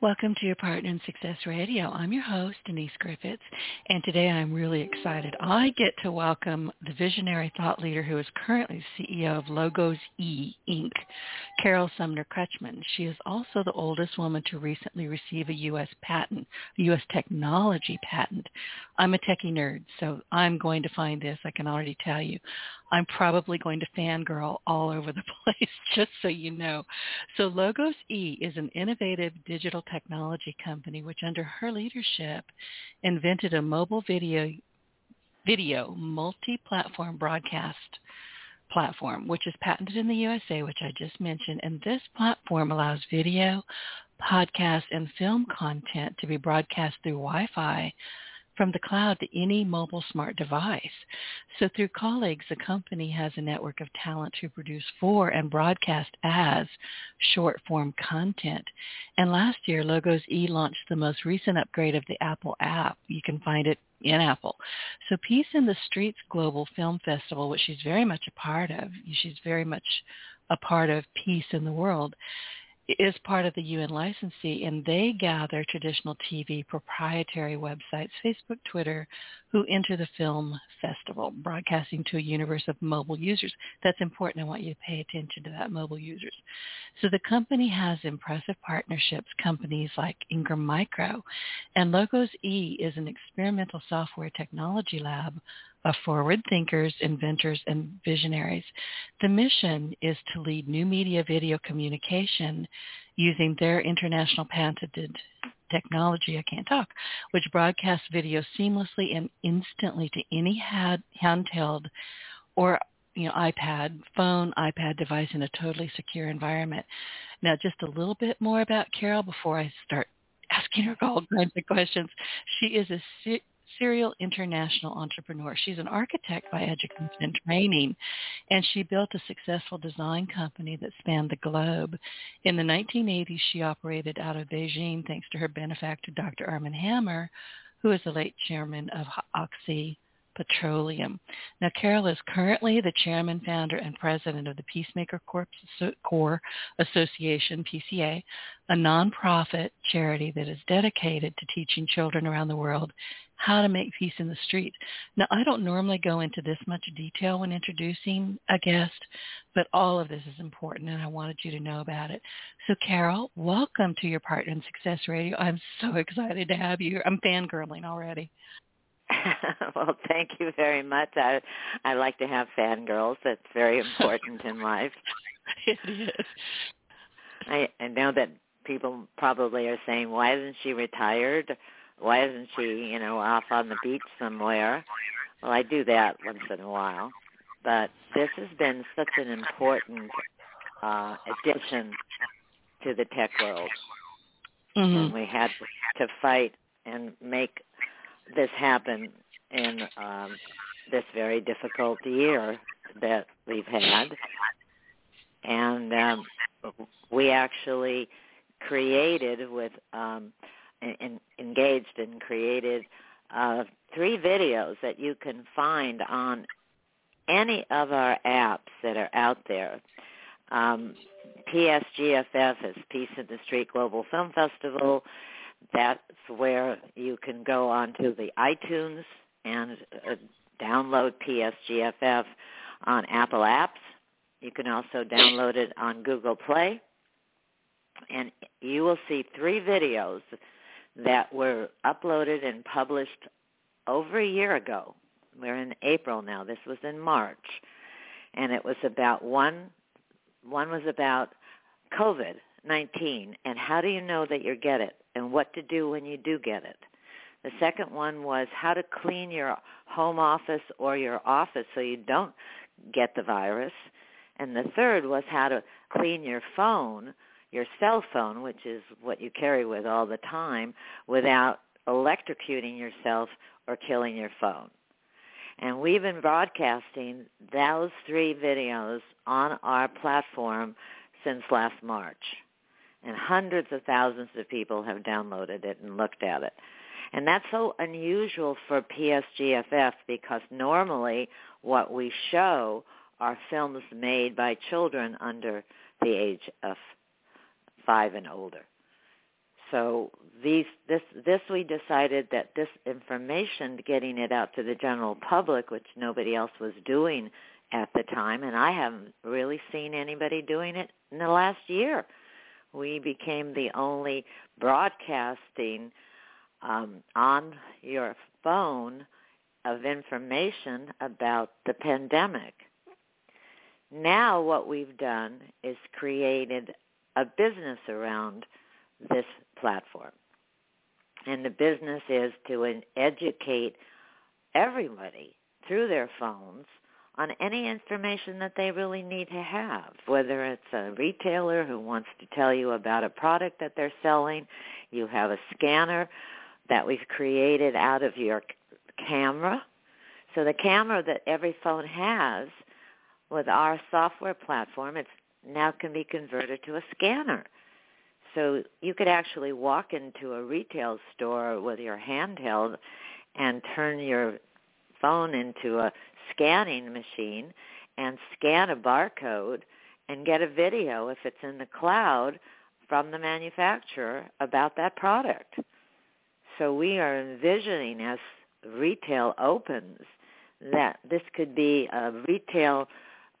Welcome to your Partner in Success Radio. I'm your host, Denise Griffiths, and today I'm really excited. I get to welcome the visionary thought leader who is currently CEO of Logos E, Inc., Carole Sumner Krechman. She is also the oldest woman to recently receive a U.S. patent, a U.S. technology patent. I'm a techie nerd, so I'm going to find this, I can already tell you. I'm probably going to fangirl all over the place, just so you know. So Logos E is an innovative digital technology company which under her leadership invented a mobile video video multi-platform broadcast platform, which is patented in the USA, which I just mentioned. And this platform allows video, podcast, and film content to be broadcast through Wi-Fi from the cloud to any mobile smart device. So through colleagues, the company has a network of talent who produce for and broadcast as short form content. And last year, Logos E launched the most recent upgrade of the Apple app. You can find it in Apple. So Peace in the Streets Global Film Festival, which she's very much a part of, she's very much a part of peace in the world, is part of the UN licensee, and they gather traditional TV proprietary websites, Facebook, Twitter, who enter the film festival, broadcasting to a universe of mobile users. That's important. I want you to pay attention to that, mobile users. So the company has impressive partnerships, companies like Ingram Micro, and Logos E is an experimental software technology lab of forward thinkers, inventors, and visionaries. The mission is to lead new media video communication using their international patented technology, I can't talk, which broadcasts video seamlessly and instantly to any handheld or you know, iPad, phone, iPad device in a totally secure environment. Now, just a little bit more about Carole before I start asking her all kinds of questions. She is a serial international entrepreneur. She's an architect by education and training, and she built a successful design company that spanned the globe. In the 1980s, she operated out of Beijing thanks to her benefactor, Dr. Armand Hammer, who is the late chairman of Oxy Petroleum. Now, Carole is currently the chairman, founder, and president of the Peacemaker Corps Association, PCA, a nonprofit charity that is dedicated to teaching children around the world how to make peace in the street. Now, I don't normally go into this much detail when introducing a guest, but all of this is important, and I wanted you to know about it. So, Carole, welcome to your Partner in Success Radio. I'm so excited to have you. I'm fangirling already. well, thank you very much. I I like to have fangirls. That's very important in life. It is. I I know that people probably are saying, "Why isn't she retired? Why isn't she, you know, off on the beach somewhere?" Well, I do that once in a while, but this has been such an important uh, addition to the tech world, mm-hmm. and we had to fight and make this happened in um, this very difficult year that we've had, and um, we actually created with um, and engaged and created uh, three videos that you can find on any of our apps that are out there. Um, PSGFF is Peace in the Street Global Film Festival. That's where you can go onto the iTunes and uh, download PSGFF on Apple apps. You can also download it on Google Play. And you will see three videos that were uploaded and published over a year ago. We're in April now. This was in March. And it was about one one was about COVID-19 and how do you know that you get it? and what to do when you do get it. The second one was how to clean your home office or your office so you don't get the virus. And the third was how to clean your phone, your cell phone, which is what you carry with all the time, without electrocuting yourself or killing your phone. And we've been broadcasting those three videos on our platform since last March. And hundreds of thousands of people have downloaded it and looked at it. And that's so unusual for PSGFF because normally what we show are films made by children under the age of five and older. So these, this, this we decided that this information, getting it out to the general public, which nobody else was doing at the time, and I haven't really seen anybody doing it in the last year. We became the only broadcasting um, on your phone of information about the pandemic. Now what we've done is created a business around this platform. And the business is to educate everybody through their phones on any information that they really need to have, whether it's a retailer who wants to tell you about a product that they're selling, you have a scanner that we've created out of your camera. So the camera that every phone has with our software platform, it's now can be converted to a scanner. So you could actually walk into a retail store with your handheld and turn your phone into a scanning machine and scan a barcode and get a video if it's in the cloud from the manufacturer about that product. So we are envisioning as retail opens that this could be a retail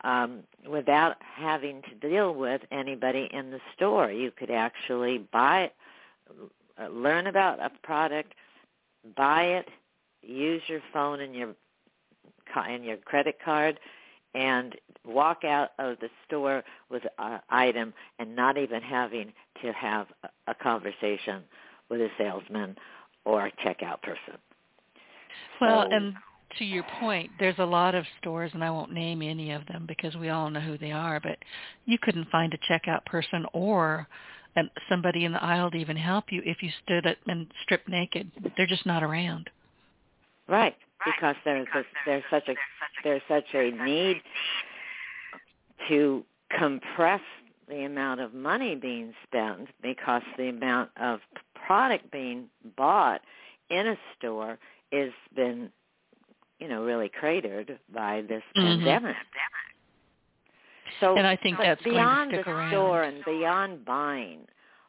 um, without having to deal with anybody in the store. You could actually buy it, learn about a product, buy it, use your phone and your and your credit card, and walk out of the store with an item and not even having to have a conversation with a salesman or a checkout person. Well, so, and to your point, there's a lot of stores, and I won't name any of them because we all know who they are, but you couldn't find a checkout person or somebody in the aisle to even help you if you stood up and stripped naked. They're just not around. Right, because there's a, there's such a there's such a need to compress the amount of money being spent because the amount of product being bought in a store has been you know, really cratered by this mm-hmm. pandemic. So, and I think that's beyond the around. store and beyond buying.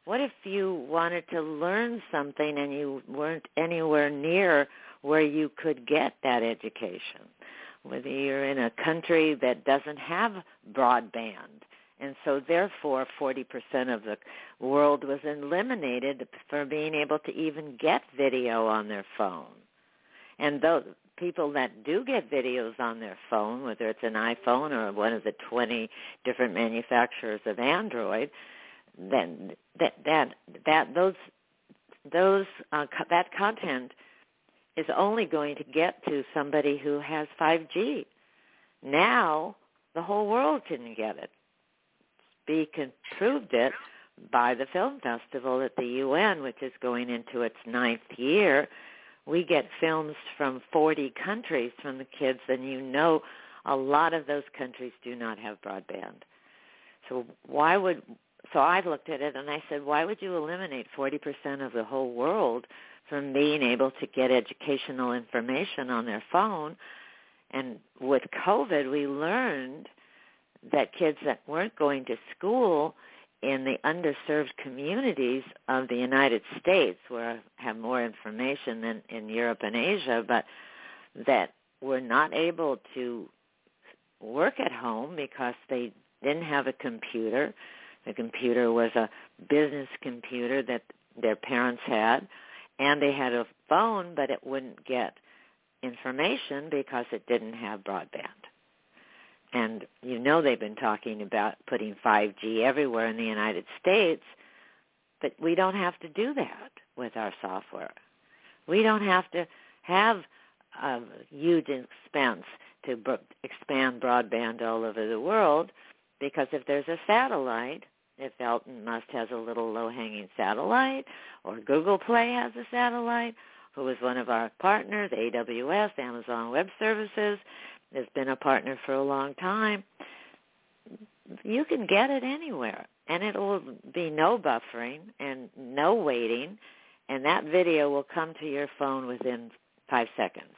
What if you wanted to learn something and you weren't anywhere near where you could get that education? Whether you're in a country that doesn't have broadband, and so therefore 40% of the world was eliminated for being able to even get video on their phone. And those, people that do get videos on their phone, whether it's an iPhone or one of the 20 different manufacturers of Android, then that that that those those uh, co- that content is only going to get to somebody who has 5G. Now the whole world can get it. Speak proved it by the film festival at the UN, which is going into its ninth year we get films from 40 countries from the kids, and you know a lot of those countries do not have broadband. So why would so I looked at it and I said, why would you eliminate 40% of the whole world from being able to get educational information on their phone? And with COVID, we learned that kids that weren't going to school in the underserved communities of the United States, where I have more information than in Europe and Asia, but that were not able to work at home because they didn't have a computer. The computer was a business computer that their parents had, and they had a phone, but it wouldn't get information because it didn't have broadband. And you know they've been talking about putting 5G everywhere in the United States, but we don't have to do that with our software. We don't have to have a huge expense to b- expand broadband all over the world because if there's a satellite if Elon Musk has a little low-hanging satellite, or Google Play has a satellite, who is one of our partners, AWS, Amazon Web Services, has been a partner for a long time. You can get it anywhere, and it will be no buffering and no waiting, and that video will come to your phone within five seconds.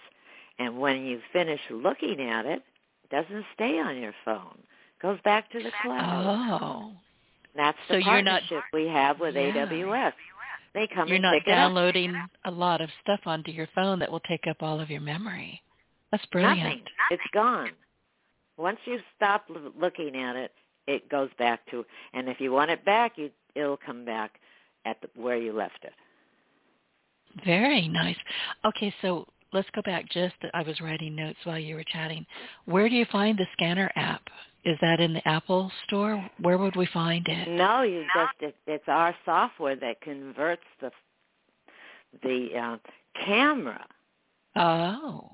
And when you finish looking at it, it doesn't stay on your phone. It goes back to the cloud. Oh. That's the so partnership you're not, we have with yeah. AWS. They come You're and not downloading a lot of stuff onto your phone that will take up all of your memory. That's brilliant. Nothing. It's gone. Once you stop l- looking at it, it goes back to. And if you want it back, you it'll come back at the, where you left it. Very nice. Okay, so let's go back just I was writing notes while you were chatting. Where do you find the scanner app? Is that in the Apple store? Where would we find it? No, you just it, it's our software that converts the the uh, camera. Oh.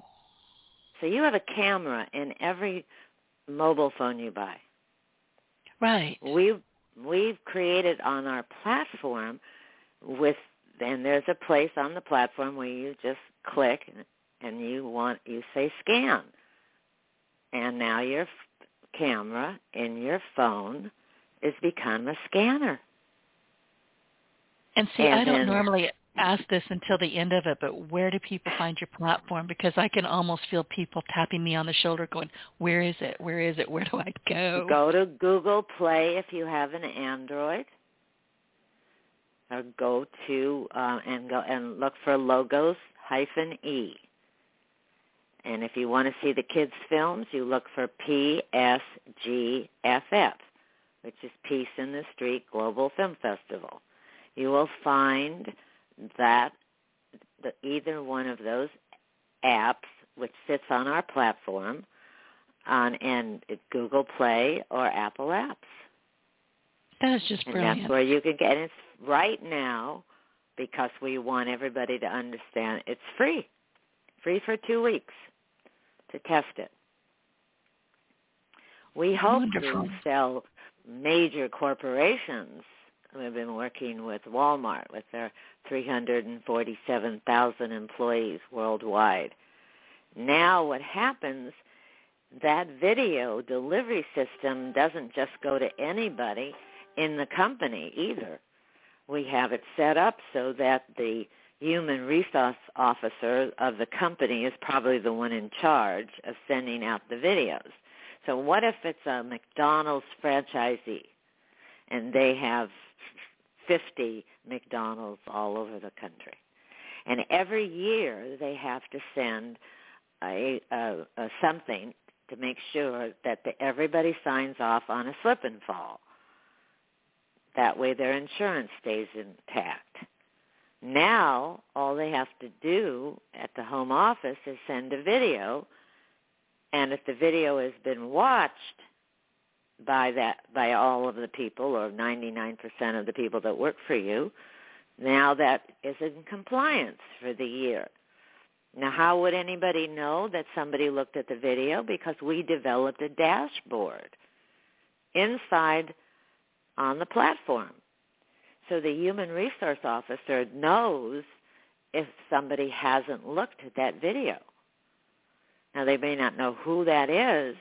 So you have a camera in every mobile phone you buy. Right. We've we've created on our platform with and there's a place on the platform where you just click and, and you want you say scan. And now your f- camera in your phone is become a scanner. And see, And I don't then- normally ask this until the end of it, but where do people find your platform? Because I can almost feel people tapping me on the shoulder going, where is it? Where is it? Where do I go? Go to Google Play if you have an Android. Or go to uh, and go and look for logos hyphen e. And if you want to see the kids' films, you look for PSGFF, which is Peace in the Street Global Film Festival. You will find that the, either one of those apps, which sits on our platform, on and Google Play or Apple Apps. That is just And brilliant. that's where you can get it right now because we want everybody to understand it's free. Free for two weeks to test it. We hope Wonderful. to sell major corporations. We've been working with Walmart with their 347,000 employees worldwide. Now what happens, that video delivery system doesn't just go to anybody in the company either. We have it set up so that the human resource officer of the company is probably the one in charge of sending out the videos. So what if it's a McDonald's franchisee and they have 50 McDonald's all over the country? And every year they have to send a, a, a something to make sure that the, everybody signs off on a slip and fall. That way their insurance stays intact. Now, all they have to do at the home office is send a video, and if the video has been watched by that by all of the people or 99% of the people that work for you, now that is in compliance for the year. Now, how would anybody know that somebody looked at the video? Because we developed a dashboard inside on the platform. So the human resource officer knows if somebody hasn't looked at that video. Now they may not know who that is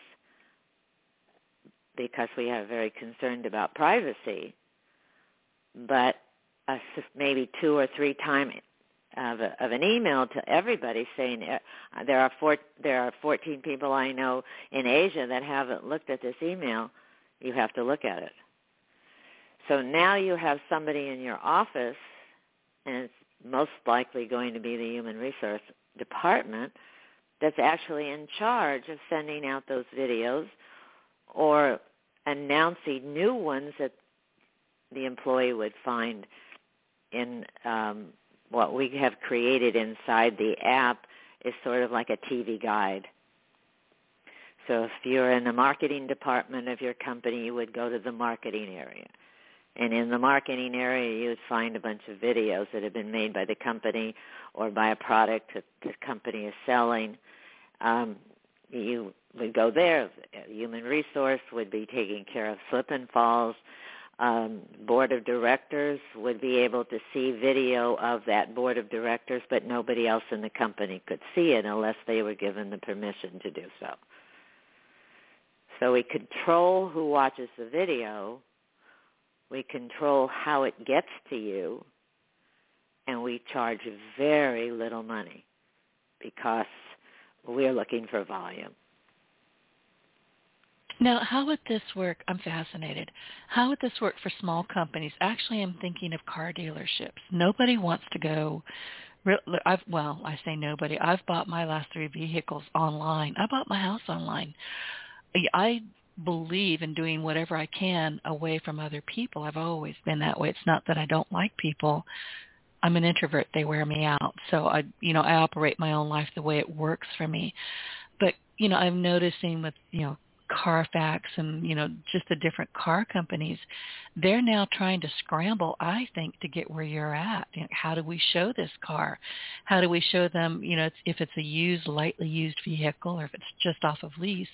because we are very concerned about privacy, but uh, maybe two or three times of, a, of an email to everybody saying there are four, there are 14 people I know in Asia that haven't looked at this email. You have to look at it. So now you have somebody in your office, and it's most likely going to be the human resource department that's actually in charge of sending out those videos or announcing new ones that the employee would find in um, what we have created inside the app is sort of like a TV guide. So if you're in the marketing department of your company, you would go to the marketing area. And in the marketing area, you would find a bunch of videos that have been made by the company or by a product that the company is selling. Um, you would go there. Human resource would be taking care of slip and falls. um, board of directors would be able to see video of that board of directors, but nobody else in the company could see it unless they were given the permission to do so. So we control who watches the video, we control how it gets to you, and we charge very little money because we're looking for volume. Now, how would this work? I'm fascinated. How would this work for small companies? Actually, I'm thinking of car dealerships. Nobody wants to go. I've, well, I say nobody. I've bought my last three vehicles online. I bought my house online. I believe in doing whatever I can away from other people. I've always been that way. It's not that I don't like people. I'm an introvert. They wear me out. So I, you know, I operate my own life the way it works for me. But, you know, I'm noticing with, you know, Carfax and you know just the different car companies, they're now trying to scramble, I think, to get where you're at. You know, how do we show this car? How do we show them, you know, if it's a used, lightly used vehicle or if it's just off of lease?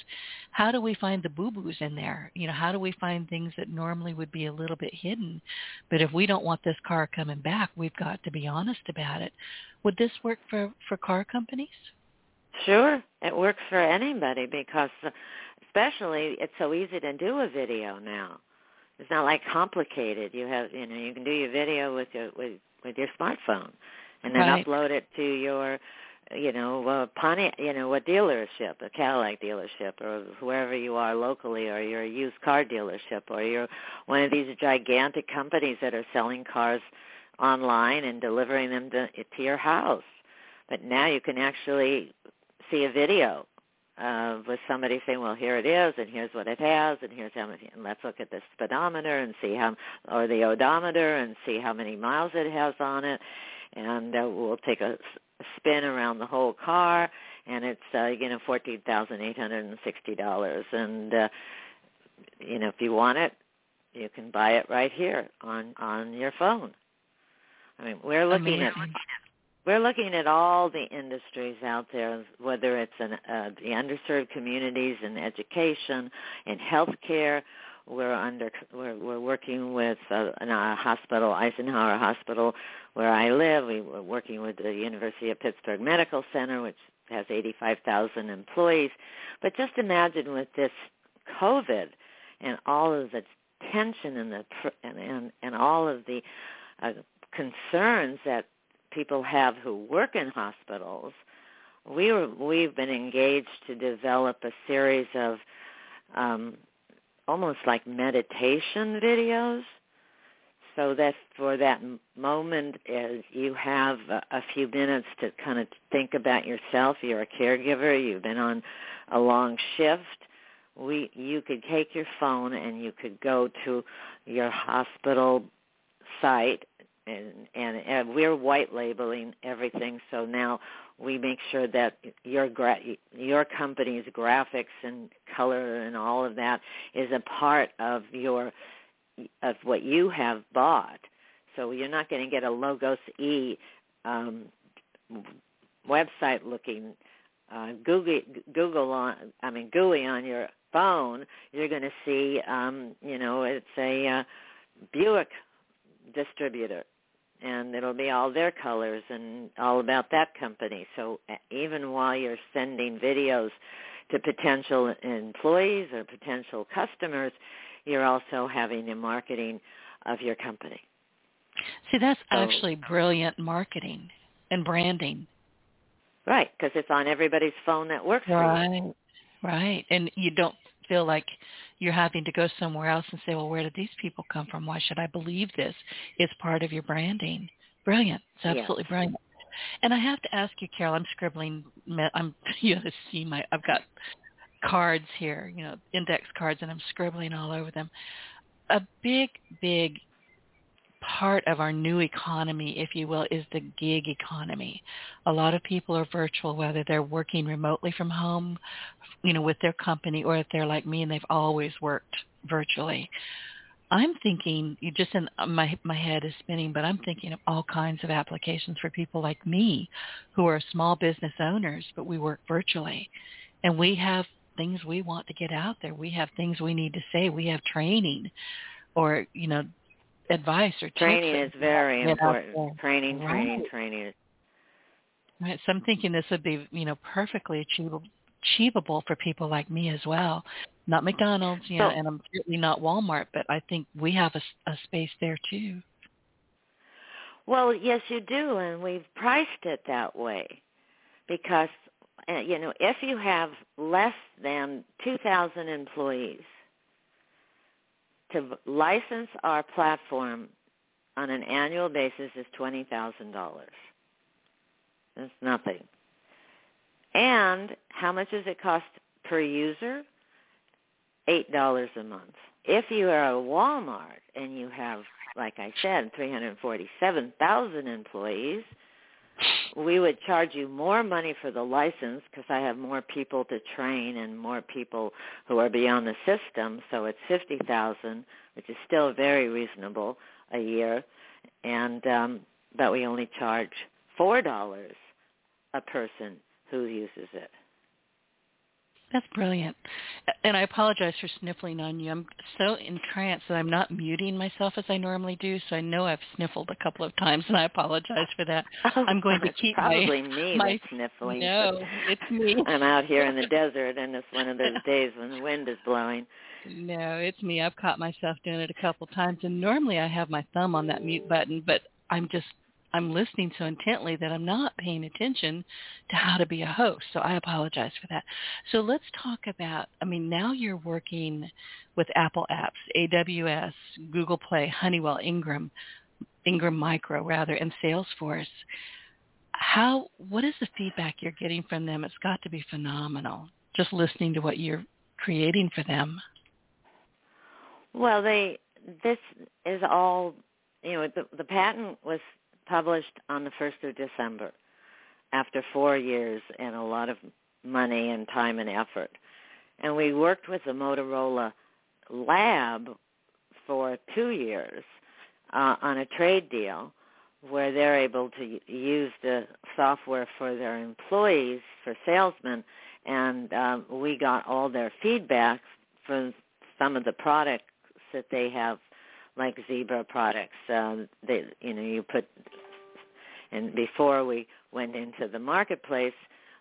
How do we find the boo-boos in there? You know, how do we find things that normally would be a little bit hidden? But if we don't want this car coming back, we've got to be honest about it. Would this work for for car companies? Sure, it works for anybody because especially it's so easy to do a video now. It's not like complicated. You have you know you can do your video with your with with your smartphone, and then right. upload it to your you know uh, Pontiac you know a dealership, a Cadillac dealership, or whoever you are locally, or your used car dealership, or you're one of these gigantic companies that are selling cars online and delivering them to, to your house. But now you can actually see a video uh, with somebody saying, "Well, here it is, and here's what it has, and here's how many." And let's look at the speedometer and see how, or the odometer, and see how many miles it has on it, and uh, we'll take a, a spin around the whole car, and it's uh, you know fourteen thousand eight hundred and sixty dollars, and uh, you know if you want it, you can buy it right here on on your phone. I mean, we're looking Amazing. at we're looking at all the industries out there, whether it's in uh, the underserved communities in education, in healthcare. We're under we're, we're working with uh, a hospital, Eisenhower Hospital, where I live. We're working with the University of Pittsburgh Medical Center, which has 85,000 employees. But just imagine with this COVID and all of the tension and the and and, and all of the uh, concerns that people have who work in hospitals, we were, we've been engaged to develop a series of um, almost like meditation videos. So that for that moment as you have a few minutes to kind of think about yourself. You're a caregiver. You've been on a long shift. We you could take your phone and you could go to your hospital site and, and and we're white labeling everything so now we make sure that your gra- your company's graphics and color and all of that is a part of your of what you have bought. So you're not going to get a logos e um, website looking uh, Google Google on I mean GUI on your phone. You're going to see um, you know it's a uh, Buick distributor and it'll be all their colors and all about that company. So uh, even while you're sending videos to potential employees or potential customers, you're also having the marketing of your company. See, that's so, actually brilliant marketing and branding. Right, because it's on everybody's phone that works right, for you. Right, and you don't feel like you're having to go somewhere else and say, well, where did these people come from? Why should I believe this? It's part of your branding. Brilliant. It's absolutely brilliant. And I have to ask you, Carole, I'm scribbling. I'm you have to see my. I've got cards here, you know, index cards, and I'm scribbling all over them. A big, big part of our new economy, if you will, is the gig economy. A lot of people are virtual, whether they're working remotely from home, you know, with their company, or if they're like me and they've always worked virtually. I'm thinking, you just in my my head is spinning, but I'm thinking of all kinds of applications for people like me, who are small business owners, but we work virtually, and we have things we want to get out there. We have things we need to say. We have training or you know advice or training is very important. Training, Right. training, training. Right. So I'm thinking this would be, you know, perfectly achievable achievable for people like me as well. Not McDonald's, you know, and I'm certainly not Walmart, but I think we have a, a space there too. Well, yes, you do, and we've priced it that way because uh, you know if you have less than two thousand employees to license our platform on an annual basis is twenty thousand dollars. That's nothing. And how much does it cost per user? Eight dollars a month. If you are a Walmart and you have, like I said, three hundred forty-seven thousand employees, we would charge you more money for the license because I have more people to train and more people who are beyond the system. So it's fifty thousand, which is still very reasonable a year, and um, but we only charge four dollars a person who uses it. That's brilliant. And I apologize for sniffling on you. I'm so entranced that I'm not muting myself as I normally do, so I know I've sniffled a couple of times, and I apologize for that. Oh, I'm going to keep my- probably me my- that's sniffling. No, it's me. I'm out here in the desert, and it's one of those days when the wind is blowing. No, it's me. I've caught myself doing it a couple of times, and normally I have my thumb on that mute button, but I'm just I'm listening so intently that I'm not paying attention to how to be a host. So I apologize for that. So let's talk about. I mean, now you're working with Apple Apps, AWS, Google Play, Honeywell, Ingram, Ingram Micro rather, and Salesforce. How? What is the feedback you're getting from them? It's got to be phenomenal. Just listening to what you're creating for them. Well, they this is all you know. The, the patent was published on the first of December, after four years and a lot of money and time and effort, and we worked with the Motorola lab for two years uh, on a trade deal where they're able to use the software for their employees for salesmen and um, we got all their feedback from some of the products that they have like zebra products. Um they you know you put and before we went into the marketplace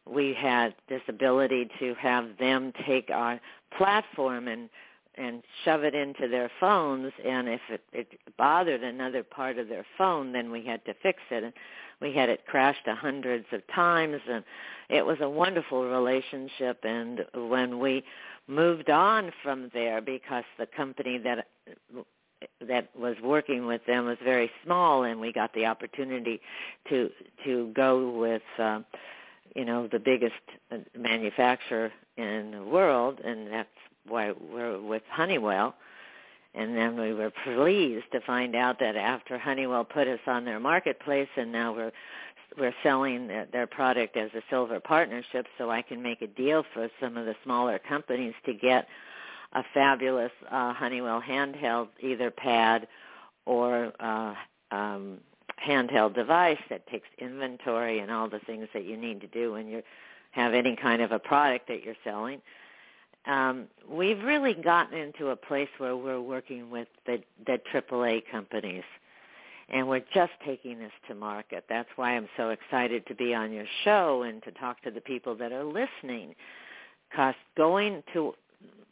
we had this ability to have them take our platform and and shove it into their phones. And if it, it bothered another part of their phone then we had to fix it. And we had it crashed a hundreds of times. And it was a wonderful relationship. And when we moved on from there because the company that that was working with them was very small and we got the opportunity to to go with uh, you know the biggest manufacturer in the world and that's why we're with Honeywell. And then we were pleased to find out that after Honeywell put us on their marketplace and now we're we're selling their product as a silver partnership so I can make a deal for some of the smaller companies to get a fabulous uh, Honeywell handheld either pad or uh, um, handheld device that takes inventory and all the things that you need to do when you have any kind of a product that you're selling. Um, we've really gotten into a place where we're working with the, the AAA companies and we're just taking this to market. That's why I'm so excited to be on your show and to talk to the people that are listening. Because going to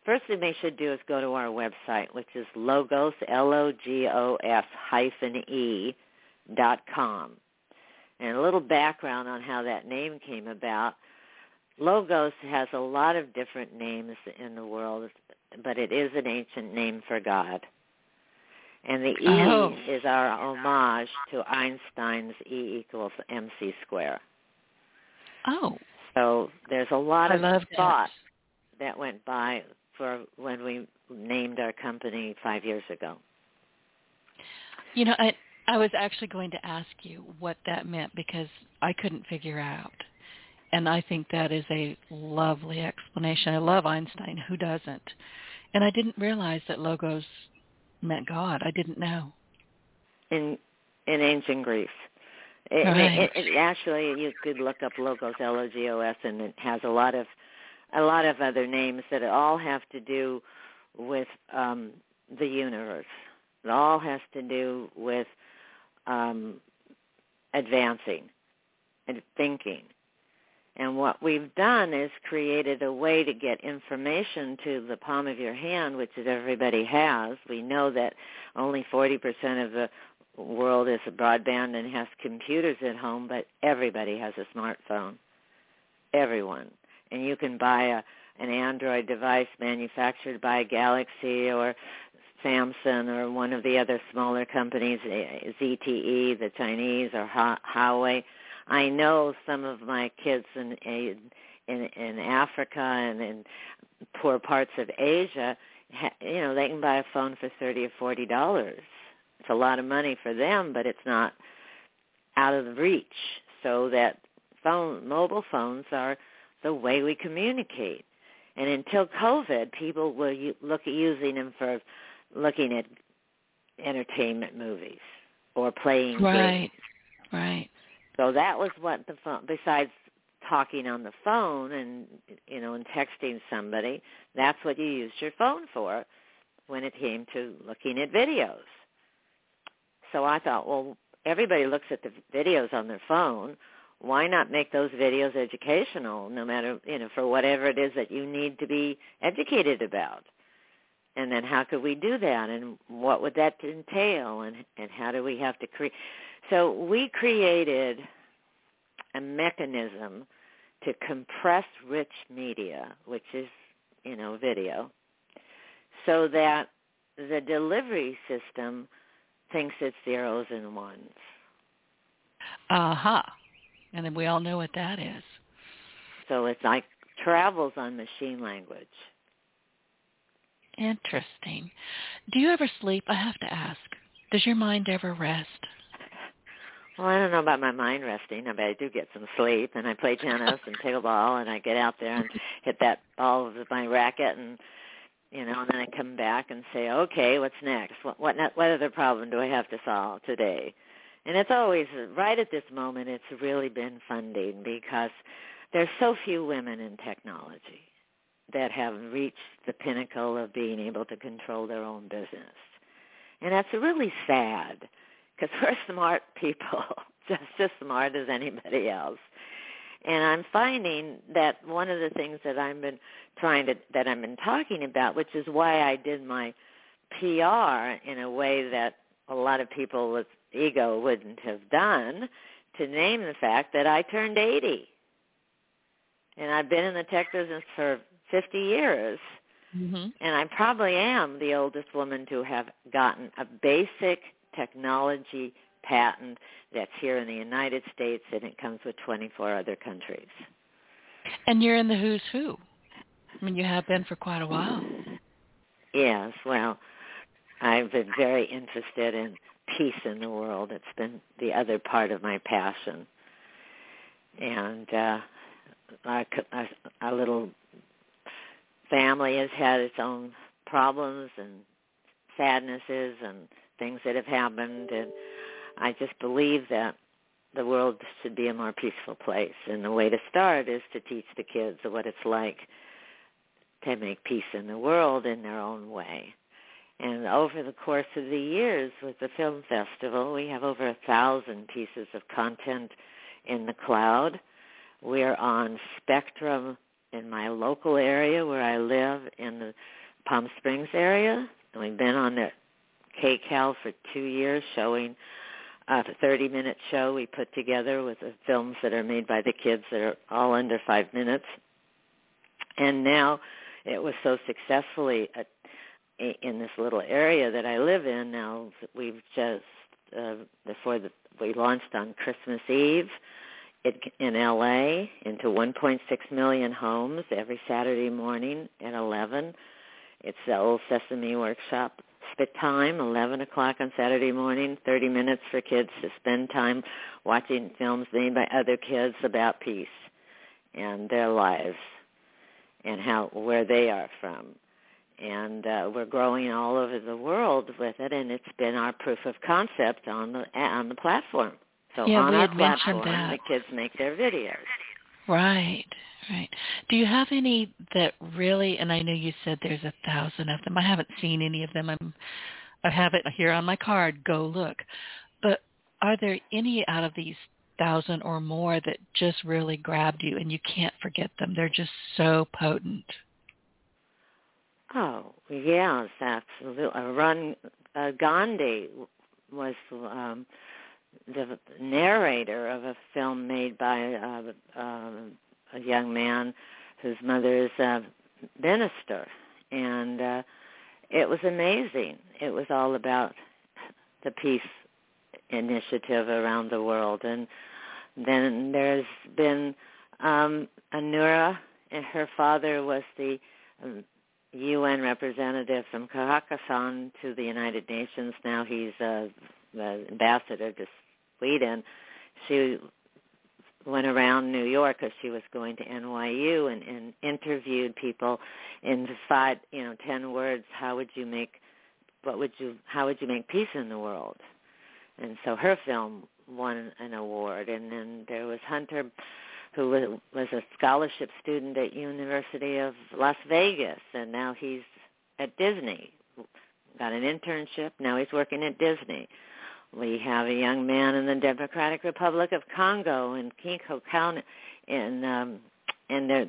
first thing they should do is go to our website, which is logos l o g o s hyphen e dot com. And a little background on how that name came about. Logos has a lot of different names in the world, but it is an ancient name for God. And the E Oh. is our homage to Einstein's E equals mc square. Oh, So there's a lot I of thought that. that went by for when we named our company five years ago. You know, I I was actually going to ask you what that meant because I couldn't figure out. And I think that is a lovely explanation. I love Einstein. Who doesn't? And I didn't realize that logos meant God. I didn't know. in in ancient Greece. It, Right. it, it, actually, you could look up logos, L-O-G-O-S, and it has a lot of a lot of other names that all have to do with um, the universe. It all has to do with um, advancing and thinking. And what we've done is created a way to get information to the palm of your hand, which is everybody has. We know that only 40% of the world is broadband and has computers at home, but everybody has a smartphone. Everyone. And you can buy a an Android device manufactured by Galaxy or Samsung or one of the other smaller companies, eh, ZTE, the Chinese, or Huawei. I know some of my kids in in in Africa and in poor parts of Asia, you know, they can buy a phone for thirty or forty dollars. It's a lot of money for them, but it's not out of the reach. So that phone, mobile phones are the way we communicate. And until COVID, people were look at using them for looking at entertainment movies or playing right. games. Right. So that was what the phone. Besides talking on the phone and you know and texting somebody, that's what you used your phone for when it came to looking at videos. So I thought, well, everybody looks at the videos on their phone why not make those videos educational no matter you know for whatever it is that you need to be educated about? And then how could we do that? And what would that entail? And and how do we have to create so we created a mechanism to compress rich media which is you know video so that the delivery system thinks it's zeros and ones. Aha. uh-huh. And then we all know what that is. So it's like travels on machine language. Interesting. Do you ever sleep? I have to ask. Does your mind ever rest? Well, I don't know about my mind resting, but I do get some sleep, and I play tennis and pickleball, and I get out there and hit that ball with my racket, and you know, and then I come back and say, okay, what's next? What what, what other problem do I have to solve today? And it's always right at this moment. It's really been funding because there's so few women in technology that have reached the pinnacle of being able to control their own business, and that's really sad because we're smart people, just as smart as anybody else. And I'm finding that one of the things that I've been trying to that I've been talking about, which is why I did my PR in a way that a lot of people with ego wouldn't have done to name the fact that I turned 80. And I've been in the tech business for 50 years. Mm-hmm. And I probably am the oldest woman to have gotten a basic technology patent that's here in the United States and it comes with 24 other countries. And you're in the who's who. I mean, you have been for quite a while. Yes, well, I've been very interested in peace in the world. It's been the other part of my passion. And uh, our, our, our little family has had its own problems and sadnesses and things that have happened. And I just believe that the world should be a more peaceful place. And the way to start is to teach the kids what it's like to make peace in the world in their own way. And over the course of the years with the film festival, we have over a thousand pieces of content in the cloud. We're on Spectrum in my local area where I live in the Palm Springs area. And we've been on the KCAL for two years showing a 30-minute show we put together with the films that are made by the kids that are all under five minutes. And now it was so successfully in this little area that I live in now. We've just uh, before the, we launched on Christmas Eve it, in LA into 1.6 million homes every Saturday morning at 11. It's the old Sesame Workshop spit time, 11 o'clock on Saturday morning, 30 minutes for kids to spend time watching films made by other kids about peace and their lives and how where they are from and uh, we're growing all over the world with it, and it's been our proof of concept on the on the platform. So yeah, on we our had platform, that. the kids make their videos. Right, right. Do you have any that really? And I know you said there's a thousand of them. I haven't seen any of them. I'm I have it here on my card. Go look. But are there any out of these thousand or more that just really grabbed you and you can't forget them? They're just so potent. Oh yes, absolutely. Arun uh, Gandhi was um, the narrator of a film made by uh, uh, a young man whose mother is a minister, and uh, it was amazing. It was all about the peace initiative around the world, and then there's been um, Anura, and her father was the um, UN representative from Kazakhstan to the United Nations. Now he's uh, the ambassador to Sweden. She went around New York because she was going to NYU and, and interviewed people in five, you know, ten words. How would you make, what would you, how would you make peace in the world? And so her film won an award. And then there was Hunter, who was, a scholarship student at University of Las Vegas, and now he's at Disney. Got an internship. Now he's working at Disney. We have a young man in the Democratic Republic of Congo in Kivu County, in um, and there,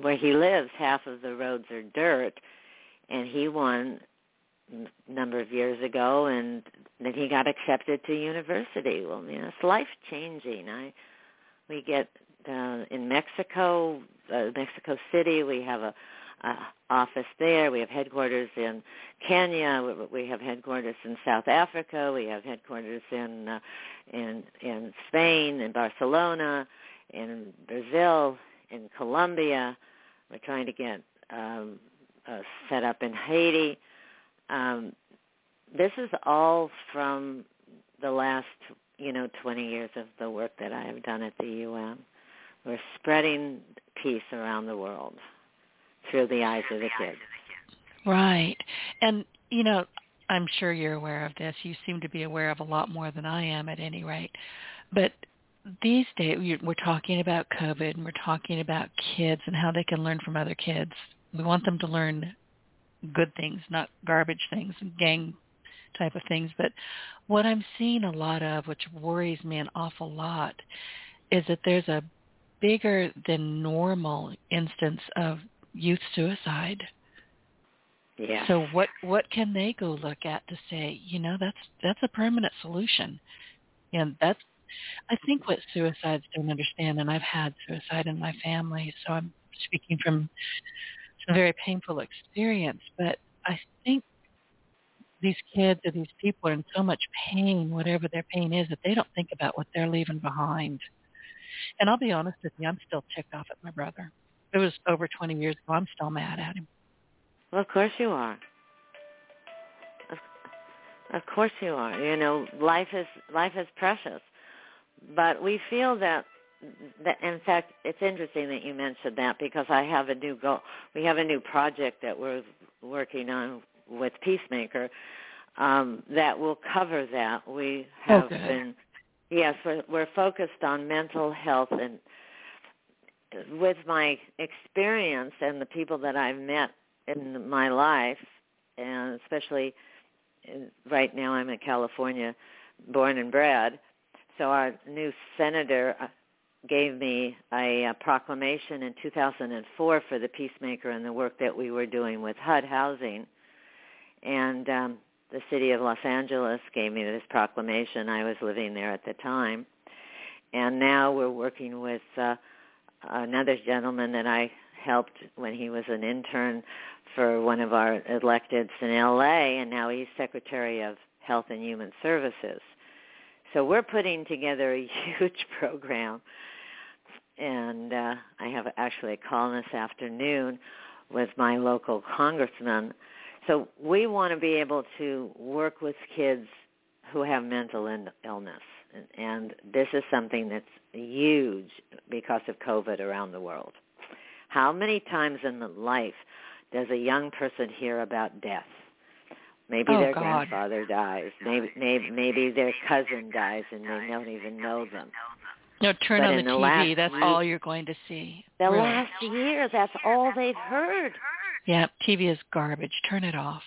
where he lives, half of the roads are dirt, and he won a number of years ago, and then he got accepted to university. Well, you know, it's life changing. I we get uh, in Mexico, uh, Mexico City. We have a uh, office there. We have headquarters in Kenya. We, we have headquarters in South Africa. We have headquarters in uh, in in Spain, in Barcelona, in Brazil, in Colombia. We're trying to get um, uh, set up in Haiti. Um, this is all from the last, you know, 20 years of the work that I have done at the UN. We're spreading peace around the world through the eyes of the kids. Right. And, you know, I'm sure you're aware of this. You seem to be aware of a lot more than I am at any rate. But these days, we're talking about COVID and we're talking about kids and how they can learn from other kids. We want them to learn good things, not garbage things, and gang type of things. But what I'm seeing a lot of, which worries me an awful lot, is that there's a bigger than normal instance of youth suicide. Yeah. So what what can they go look at to say, you know, that's that's a permanent solution. And that's I think what suicides don't understand and I've had suicide in my family, so I'm speaking from some very painful experience, but I think these kids or these people are in so much pain, whatever their pain is, that they don't think about what they're leaving behind. And I'll be honest with you, I'm still ticked off at my brother it was over 20 years ago. I'm still mad at him. Well, of course you are. Of, of course you are. You know, life is life is precious, but we feel that. That in fact, it's interesting that you mentioned that because I have a new goal. We have a new project that we're working on with Peacemaker um, that will cover that. We have okay. been, yes, we're, we're focused on mental health and with my experience and the people that I've met in my life, and especially right now I'm in California, born and bred. So our new senator uh, gave me a, a proclamation in 2004 for the Peacemaker and the work that we were doing with HUD housing. And um, the city of Los Angeles gave me this proclamation. I was living there at the time. And now we're working with uh, another gentleman that I helped when he was an intern for one of our electeds in LA, and now he's Secretary of Health and Human Services. So we're putting together a huge program, and uh, I have actually a call this afternoon with my local congressman. So we want to be able to work with kids who have mental illness and this is something that's huge because of COVID around the world. How many times in life does a young person hear about death? Maybe oh, their God. grandfather dies. Maybe, maybe maybe their cousin dies and they don't even know them. No, turn but on the, the TV. That's all you're going to see. The really. last year, that's all they've heard. Yeah, TV is garbage. Turn it off.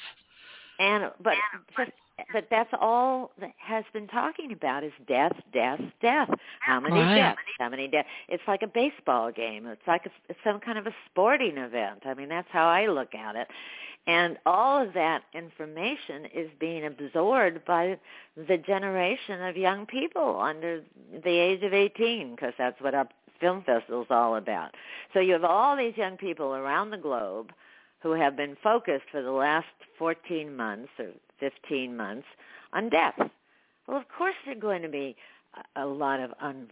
And but just but that's all that has been talking about is death, death, death. How many right. deaths? How many deaths? It's like a baseball game. It's like a, it's some kind of a sporting event. I mean, that's how I look at it. And all of that information is being absorbed by the generation of young people under the age of 18, because that's what our film festival is all about. So you have all these young people around the globe who have been focused for the last 14 months or 15 months on death. Well, of course there are going to be a lot of un,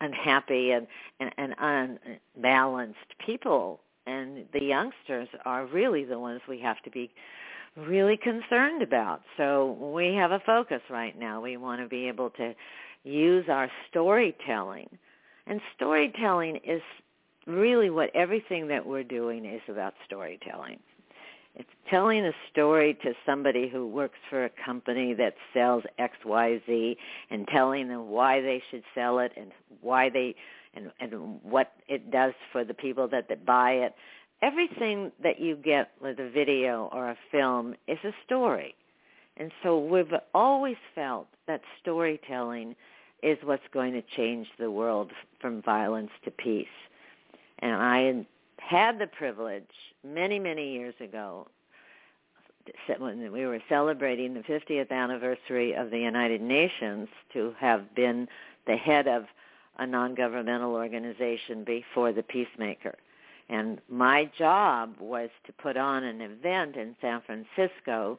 unhappy and, and, and unbalanced people, and the youngsters are really the ones we have to be really concerned about. So we have a focus right now. We want to be able to use our storytelling. And storytelling is really what everything that we're doing is about storytelling. It's telling a story to somebody who works for a company that sells XYZ and telling them why they should sell it and why they and and what it does for the people that, that buy it. Everything that you get with a video or a film is a story. And so we've always felt that storytelling is what's going to change the world from violence to peace. And I had the privilege many, many years ago when we were celebrating the 50th anniversary of the United Nations to have been the head of a non-governmental organization before the Peacemaker. And my job was to put on an event in San Francisco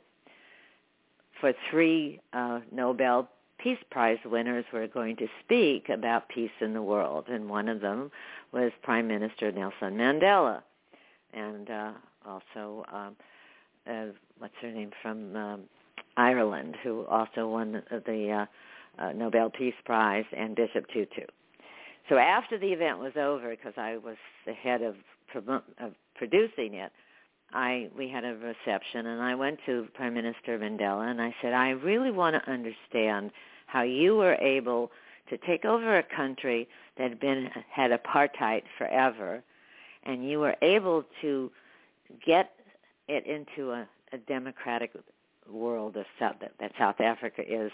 for three uh, Nobel Peace Prize winners were going to speak about peace in the world, and one of them was Prime Minister Nelson Mandela, and uh, also um, uh, what's her name from um, Ireland, who also won the, the uh, uh, Nobel Peace Prize, and Bishop Tutu. So after the event was over, because I was the head of, of producing it, I we had a reception, and I went to Prime Minister Mandela, and I said, I really want to understand how you were able to take over a country that had been had apartheid forever, and you were able to get it into a, a democratic world of South, that, that South Africa is,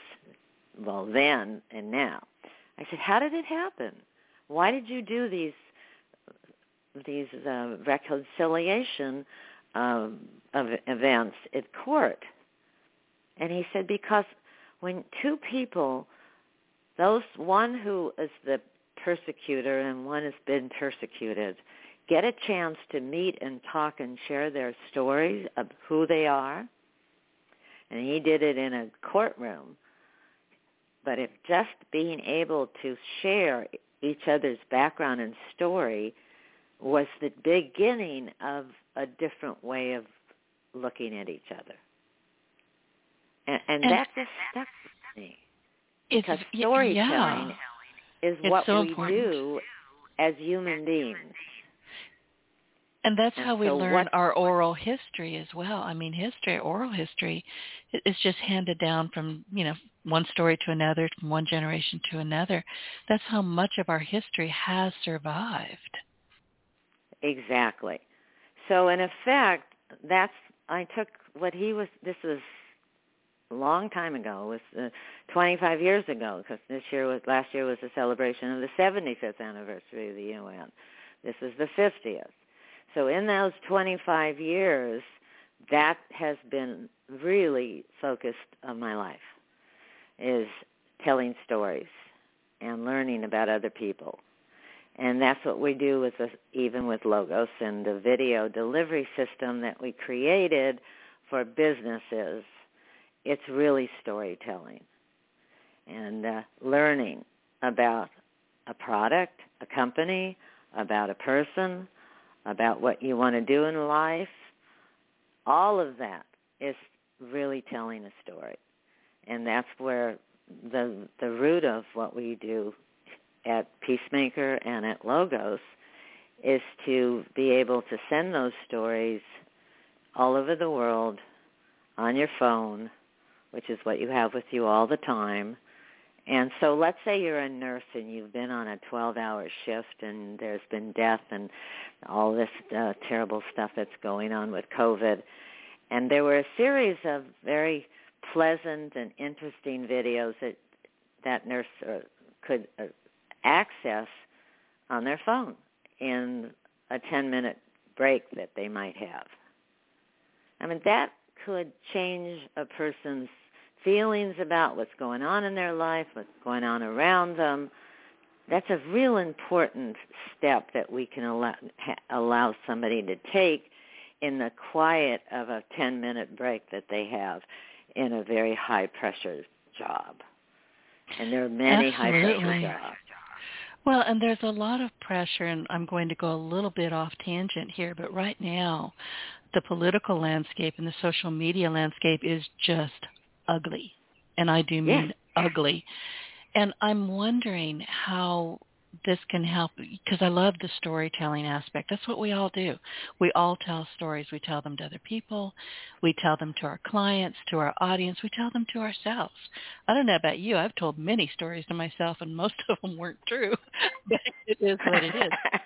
well then and now. I said, how did it happen? Why did you do these these uh, reconciliation um, of events at court? And he said, because when two people, those one who is the persecutor and one has been persecuted, get a chance to meet and talk and share their stories of who they are, and he did it in a courtroom, but if just being able to share each other's background and story was the beginning of a different way of looking at each other. And, and, and that just stuck with me. Because storytelling yeah. is it's what so we important. do as human beings. And that's And how we so learn what- our oral history as well. I mean, history, oral history, is just handed down from you know one story to another, from one generation to another. That's how much of our history has survived. Exactly. So in effect, that's I took what he was. This was long time ago. Was uh, 25 years ago because this year was last year was the celebration of the 75th anniversary of the UN. This is the 50th. So in those 25 years, that has been really focused on my life is telling stories and learning about other people. And that's what we do with the, even with Logos and the video delivery system that we created for businesses. It's really storytelling and uh, learning about a product, a company, about a person, about what you want to do in life. All of that is really telling a story. And that's where the the root of what we do at Peacemaker and at Logos is to be able to send those stories all over the world on your phone, which is what you have with you all the time. And so let's say you're a nurse and you've been on a 12-hour shift and there's been death and all this uh, terrible stuff that's going on with COVID. And there were a series of very pleasant and interesting videos that that nurse uh, could uh, access on their phone in a 10 minute break that they might have. I mean, that could change a person's feelings about what's going on in their life, what's going on around them. That's a real important step that we can allow, allow somebody to take in the quiet of a 10 minute break that they have in a very high pressure job. And there are many high pressure jobs. Well, and there's a lot of pressure, and I'm going to go a little bit off tangent here, but right now, the political landscape and the social media landscape is just ugly. And I do mean yeah. ugly. And I'm wondering how this can help because I love the storytelling aspect. That's what we all do. We all tell stories. We tell them to other people. We tell them to our clients, to our audience. We tell them to ourselves. I don't know about you. I've told many stories to myself and most of them weren't true. but it is what it is.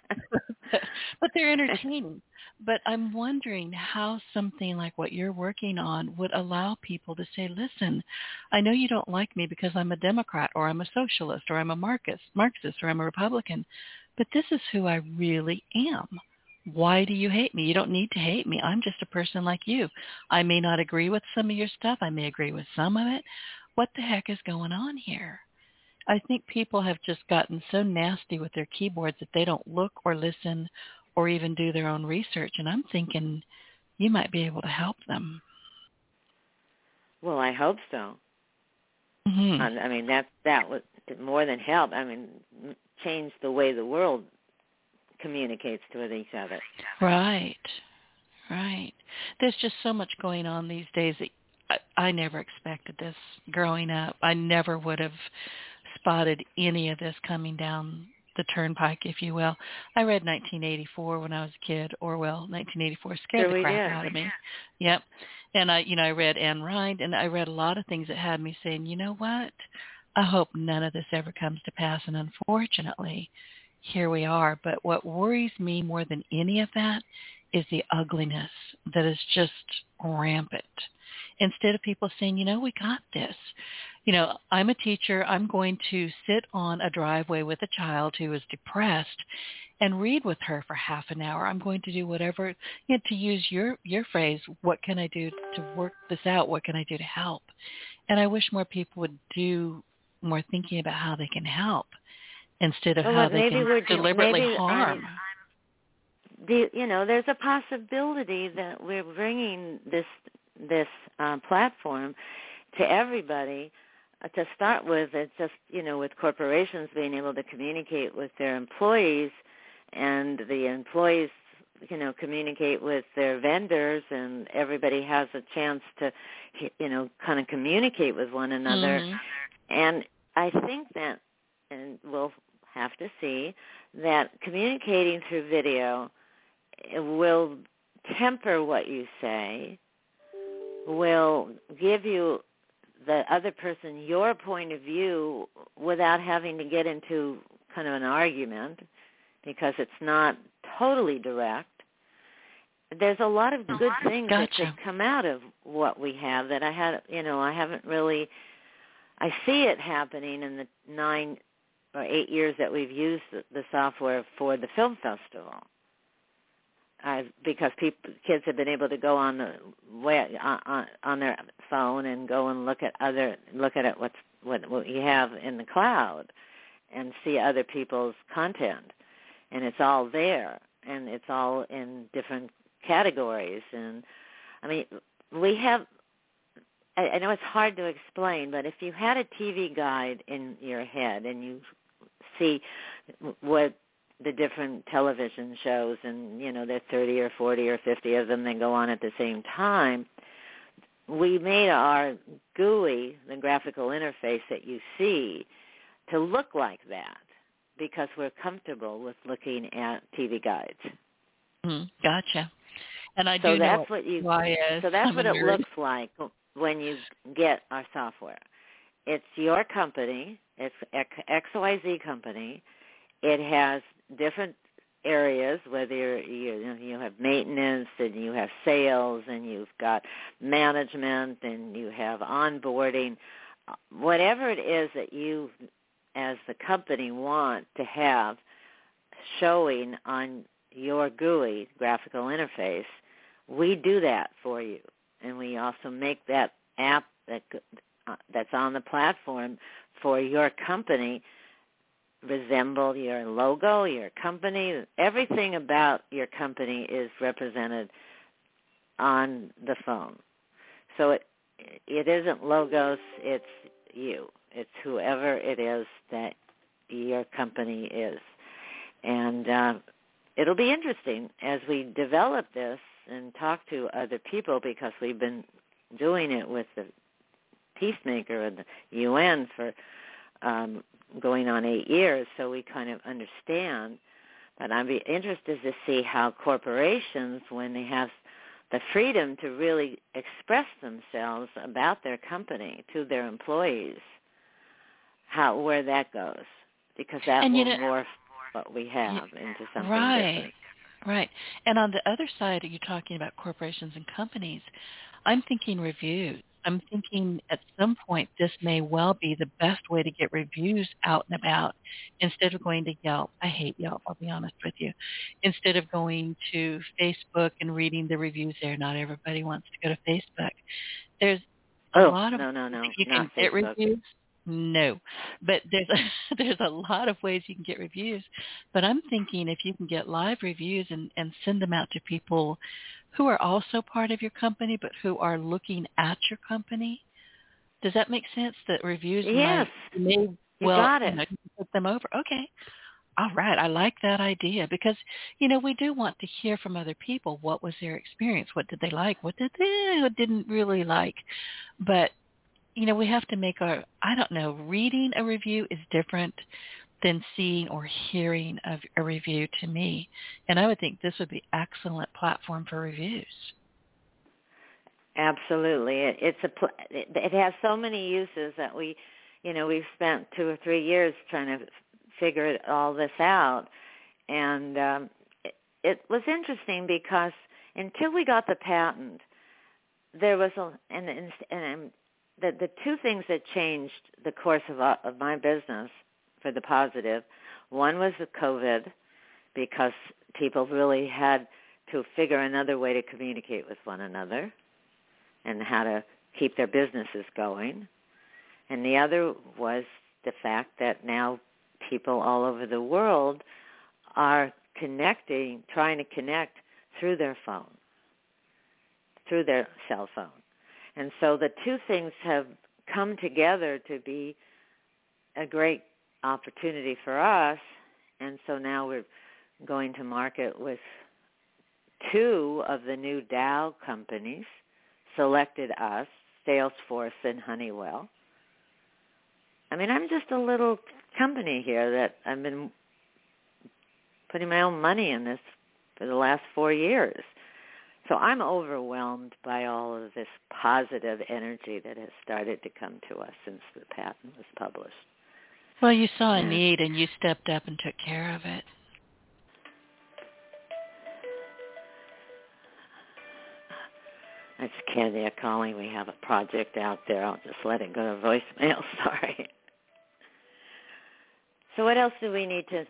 but they're entertaining. But I'm wondering how something like what you're working on would allow people to say, listen, I know you don't like me because I'm a Democrat or I'm a socialist or I'm a Marxist, Marxist or I'm a Republican, but this is who I really am. Why do you hate me? You don't need to hate me. I'm just a person like you. I may not agree with some of your stuff. I may agree with some of it. What the heck is going on here? I think people have just gotten so nasty with their keyboards that they don't look or listen or even do their own research. And I'm thinking you might be able to help them. Well, I hope so. Mm-hmm. I mean, that that would more than help. I mean, change the way the world communicates with each other. Right, right. There's just so much going on these days that I, I never expected this growing up. I never would have spotted any of this coming down the turnpike, if you will. I read 1984 when I was a kid. Orwell, 1984 scared sure the crap did. out of me. Yep. And I, you know, I read Ayn Rand, and I read a lot of things that had me saying, you know what? I hope none of this ever comes to pass. And unfortunately, here we are. But what worries me more than any of that is the ugliness that is just rampant. Instead of people saying, you know, we got this you know, I'm a teacher. I'm going to sit on a driveway with a child who is depressed and read with her for half an hour. I'm going to do whatever, you know, to use your, your phrase, what can I do to work this out? What can I do to help? And I wish more people would do more thinking about how they can help instead of well, how they can deliberately maybe, harm. Um, the, you know, there's a possibility that we're bringing this this uh, platform to everybody uh, to start with, it's just, you know, with corporations being able to communicate with their employees and the employees, you know, communicate with their vendors and everybody has a chance to, you know, kind of communicate with one another. Mm-hmm. And I think that, and we'll have to see, that communicating through video will temper what you say, will give you the other person your point of view without having to get into kind of an argument because it's not totally direct. There's a lot of good things gotcha. that come out of what we have that I had, you know, I haven't really I see it happening in the 9 or 8 years that we've used the, the software for the film festival I've, because people, kids have been able to go on the way on, on their phone and go and look at other look at it what's what what you have in the cloud and see other people's content. And it's all there and it's all in different categories. And I mean we have I, I know it's hard to explain but if you had a TV guide in your head and you see what the different television shows and you know there's 30 or 40 or 50 of them that go on at the same time we made our GUI the graphical interface that you see to look like that because we're comfortable with looking at TV guides. Mm, gotcha. And I so do that's know what you so that's I'm what it nerd. looks like when you get our software. It's your company. It's xyz company. It has different areas, whether you you have maintenance and you have sales and you've got management and you have onboarding, whatever it is that you as the company want to have showing on your GUI graphical interface, we do that for you, and we also make that app that uh, that's on the platform for your company resemble your logo, your company. Everything about your company is represented on the phone. So it it isn't logos, it's you. It's whoever it is that your company is. And uh, it'll be interesting as we develop this and talk to other people because we've been doing it with the peacemaker and the UN for um, going on eight years, so we kind of understand. But I'd be interested to see how corporations, when they have the freedom to really express themselves about their company to their employees, how where that goes, because that and will know, morph what we have into something right, different. Right. And on the other side, you're talking about corporations and companies. I'm thinking reviews. I'm thinking at some point this may well be the best way to get reviews out and about instead of going to Yelp. I hate Yelp, I'll be honest with you. Instead of going to Facebook and reading the reviews there. Not everybody wants to go to Facebook. There's oh, a lot of no, no, no, you can get Facebook. reviews. No, but there's a, there's a lot of ways you can get reviews. But I'm thinking if you can get live reviews and and send them out to people who are also part of your company, but who are looking at your company. Does that make sense? That reviews yes, may you well got it. You know, put them over. Okay. All right, I like that idea because you know we do want to hear from other people. What was their experience? What did they like? What did they what didn't really like? But you know we have to make our I don't know. Reading a review is different than seeing or hearing of a review to me. And I would think this would be excellent platform for reviews. Absolutely, it, it's a pl- it, it has so many uses that we, you know, we've spent two or three years trying to figure all this out, and um, it, it was interesting because until we got the patent, there was a and and, and the the two things that changed the course of of my business for the positive. One was the COVID, because people really had to figure another way to communicate with one another and how to keep their businesses going. And the other was the fact that now people all over the world are connecting, trying to connect through their phone, through their cell phone. And so the two things have come together to be a great opportunity for us. And so now we're going to market with two of the new Dow companies selected us, Salesforce and Honeywell. I mean, I'm just a little company here that I've been putting my own money in this for the last four years. So I'm overwhelmed by all of this positive energy that has started to come to us since the patent was published. Well, you saw a need and you stepped up and took care of it. That's Candia calling. We have a project out there. I'll just let it go to voicemail. Sorry. So what else do we need to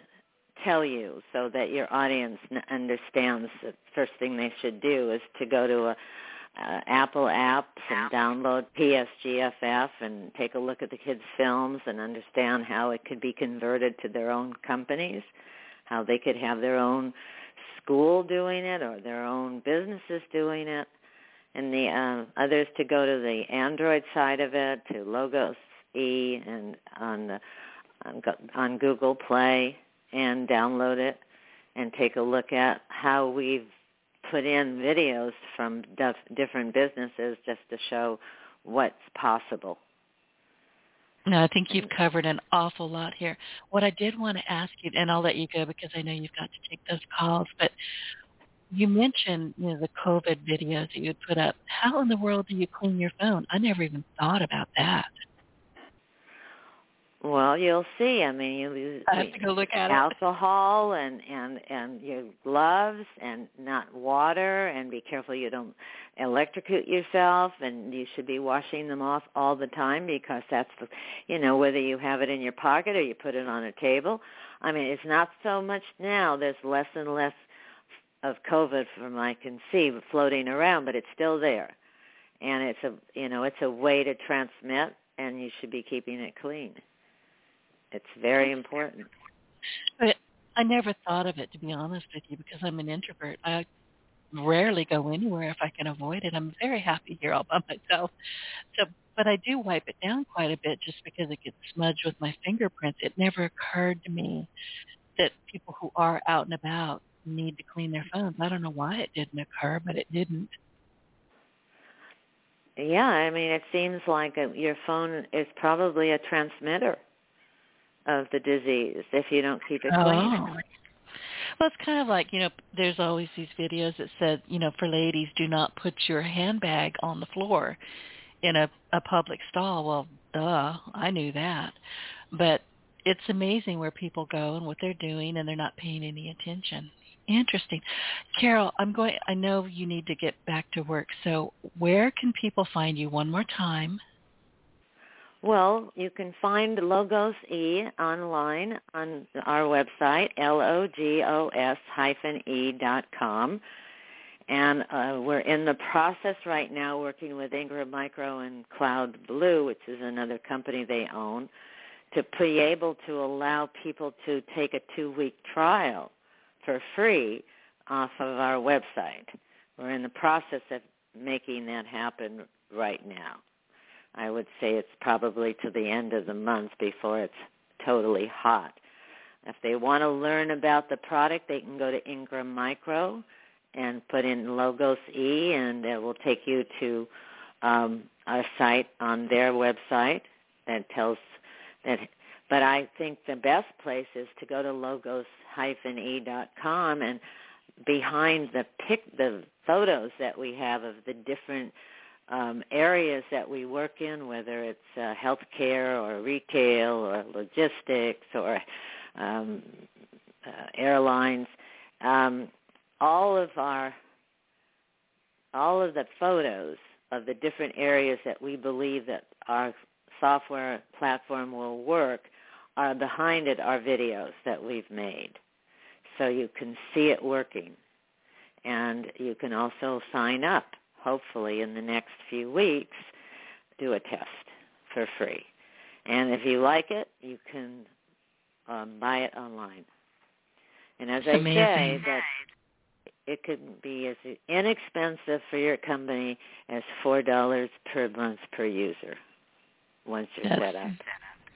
tell you so that your audience understands the first thing they should do is to go to a uh, Apple apps and download PSGFF and take a look at the kids' films and understand how it could be converted to their own companies, how they could have their own school doing it or their own businesses doing it, and the uh, others to go to the Android side of it, to Logos E and on the on, on Google Play and download it and take a look at how we've put in videos from dif- different businesses just to show what's possible. No, I think you've covered an awful lot here. What I did want to ask you, and I'll let you go because I know you've got to take those calls, but you mentioned you know the COVID videos that you would put up. How in the world do you clean your phone? I never even thought about that. Well, you'll see. I mean, you lose I have to go look at alcohol and and and your gloves and not water and be careful you don't electrocute yourself and you should be washing them off all the time because that's the you know whether you have it in your pocket or you put it on a table. I mean, it's not so much now. There's less and less of COVID from I can see floating around, but it's still there. And it's a you know, it's a way to transmit and you should be keeping it clean. It's very important. But I never thought of it to be honest with you because I'm an introvert. I rarely go anywhere if I can avoid it. I'm very happy here all by myself. So but I do wipe it down quite a bit just because it gets smudged with my fingerprints. It never occurred to me that people who are out and about need to clean their phones. I don't know why it didn't occur, but it didn't. Yeah, I mean, it seems like uh, your phone is probably a transmitter of the disease if you don't keep it clean. Oh. Well, it's kind of like, you know, there's always these videos that said, you know, for ladies, do not put your handbag on the floor in a, a public stall. Well, duh, I knew that. But it's amazing where people go and what they're doing and they're not paying any attention. Interesting. Carole, I'm going I know you need to get back to work. So, where can people find you one more time? Well, you can find Logos E online on our website, L-O-G-O-S hyphen E dot com. And uh, we're in the process right now working with Ingram Micro and Cloud Blue, which is another company they own, to be able to allow people to take a two-week trial for free off of our website. We're in the process of making that happen right now. I would say it's probably to the end of the month before it's totally hot. If they want to learn about the product, they can go to Ingram Micro and put in Logos E, and it will take you to um, a site on their website that tells that. But I think the best place is to go to logos-e.com and behind the pic the photos that we have of the different um, areas that we work in, whether it's uh, healthcare or retail or logistics or um, uh, airlines, um, all of our all of the photos of the different areas that we believe that our software platform will work are behind it are videos that we've made. So you can see it working. And you can also sign up hopefully in the next few weeks, do a test for free. And if you like it, you can um, buy it online. And as I say, that it could be as inexpensive for your company as four dollars per month per user once you're That's, set up.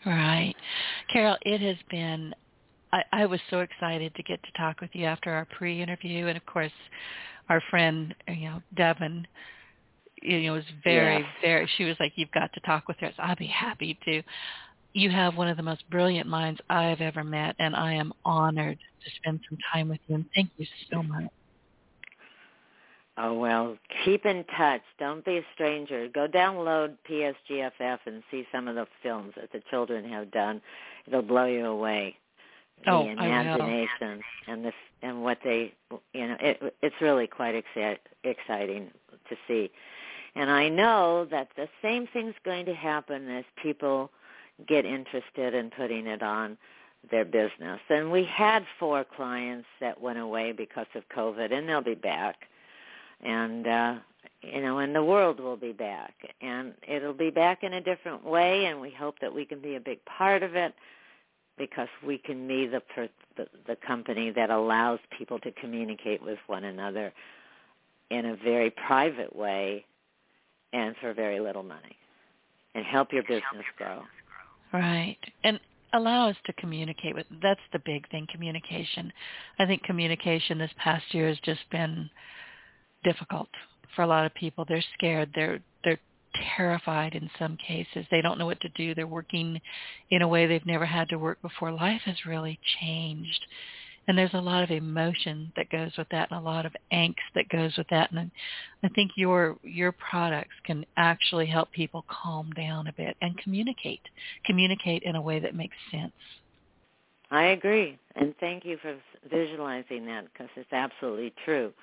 Right, Carole. It has been. I, I was so excited to get to talk with you after our pre-interview, and of course, our friend, you know, Devin, you know, was very, yeah. very. She was like, "You've got to talk with her." So I'll be happy to. You have one of the most brilliant minds I have ever met, and I am honored to spend some time with you. And thank you so much. Oh well, keep in touch. Don't be a stranger. Go download PSGFF and see some of the films that the children have done. It'll blow you away. The oh, imagination and the and what they you know it it's really quite exci- exciting to see. And I know that the same thing's going to happen as people get interested in putting it on their business. And we had four clients that went away because of COVID and they'll be back and uh you know and the world will be back and it'll be back in a different way and we hope that we can be a big part of it because we can be the per, the, the company that allows people to communicate with one another in a very private way and for very little money and help your business grow right and allow us to communicate with that's the big thing communication i think communication this past year has just been difficult for a lot of people. They're scared. They're they're terrified in some cases. They don't know what to do. They're working in a way they've never had to work before. Life has really changed. and there's a lot of emotion that goes with that and a lot of angst that goes with that and I think your your products can actually help people calm down a bit and communicate communicate in a way that makes sense. I agree and thank you for visualizing that because it's absolutely true.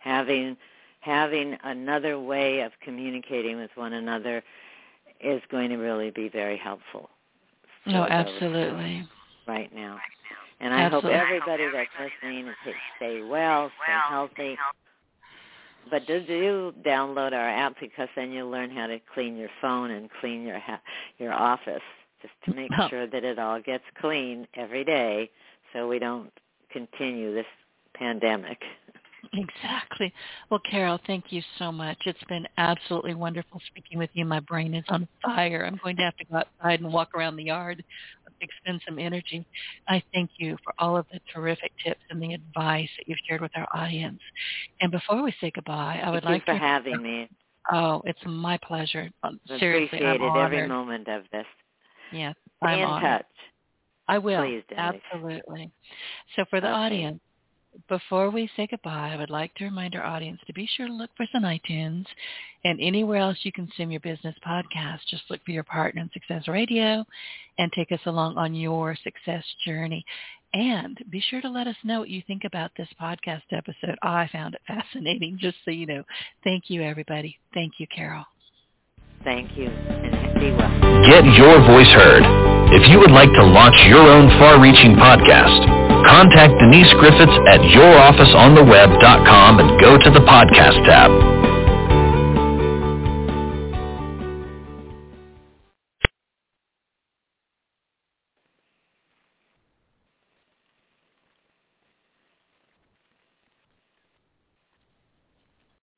Having having another way of communicating with one another is going to really be very helpful. No, absolutely. Right now. And I Absolutely. hope everybody that's listening to stay well, stay healthy. But do, do download our app because then you'll learn how to clean your phone and clean your ha- your office just to make Oh. sure that it all gets clean every day so we don't continue this pandemic. Exactly. Well, Carole, thank you so much. It's been absolutely wonderful speaking with you. My brain is on fire. I'm going to have to go outside and walk around the yard, expend some energy. I thank you for all of the terrific tips and the advice that you've shared with our audience. And before we say goodbye, I would Thank like you for to having me. Oh, it's my pleasure. Seriously, I'm appreciated every moment of this. Yes, Stay I'm in honored. touch. I will. Please. Absolutely. So for the Okay. audience, before we say goodbye, I would like to remind our audience to be sure to look for us on iTunes and anywhere else you consume your business podcast. Just look for your partner in Success Radio and take us along on your success journey. And be sure to let us know what you think about this podcast episode. I found it fascinating, just so you know. Thank you, everybody. Thank you, Carole. Thank you. And be well. Get your voice heard. If you would like to launch your own far-reaching podcast, contact Denise Griffiths at yourofficeontheweb.com and go to the podcast tab.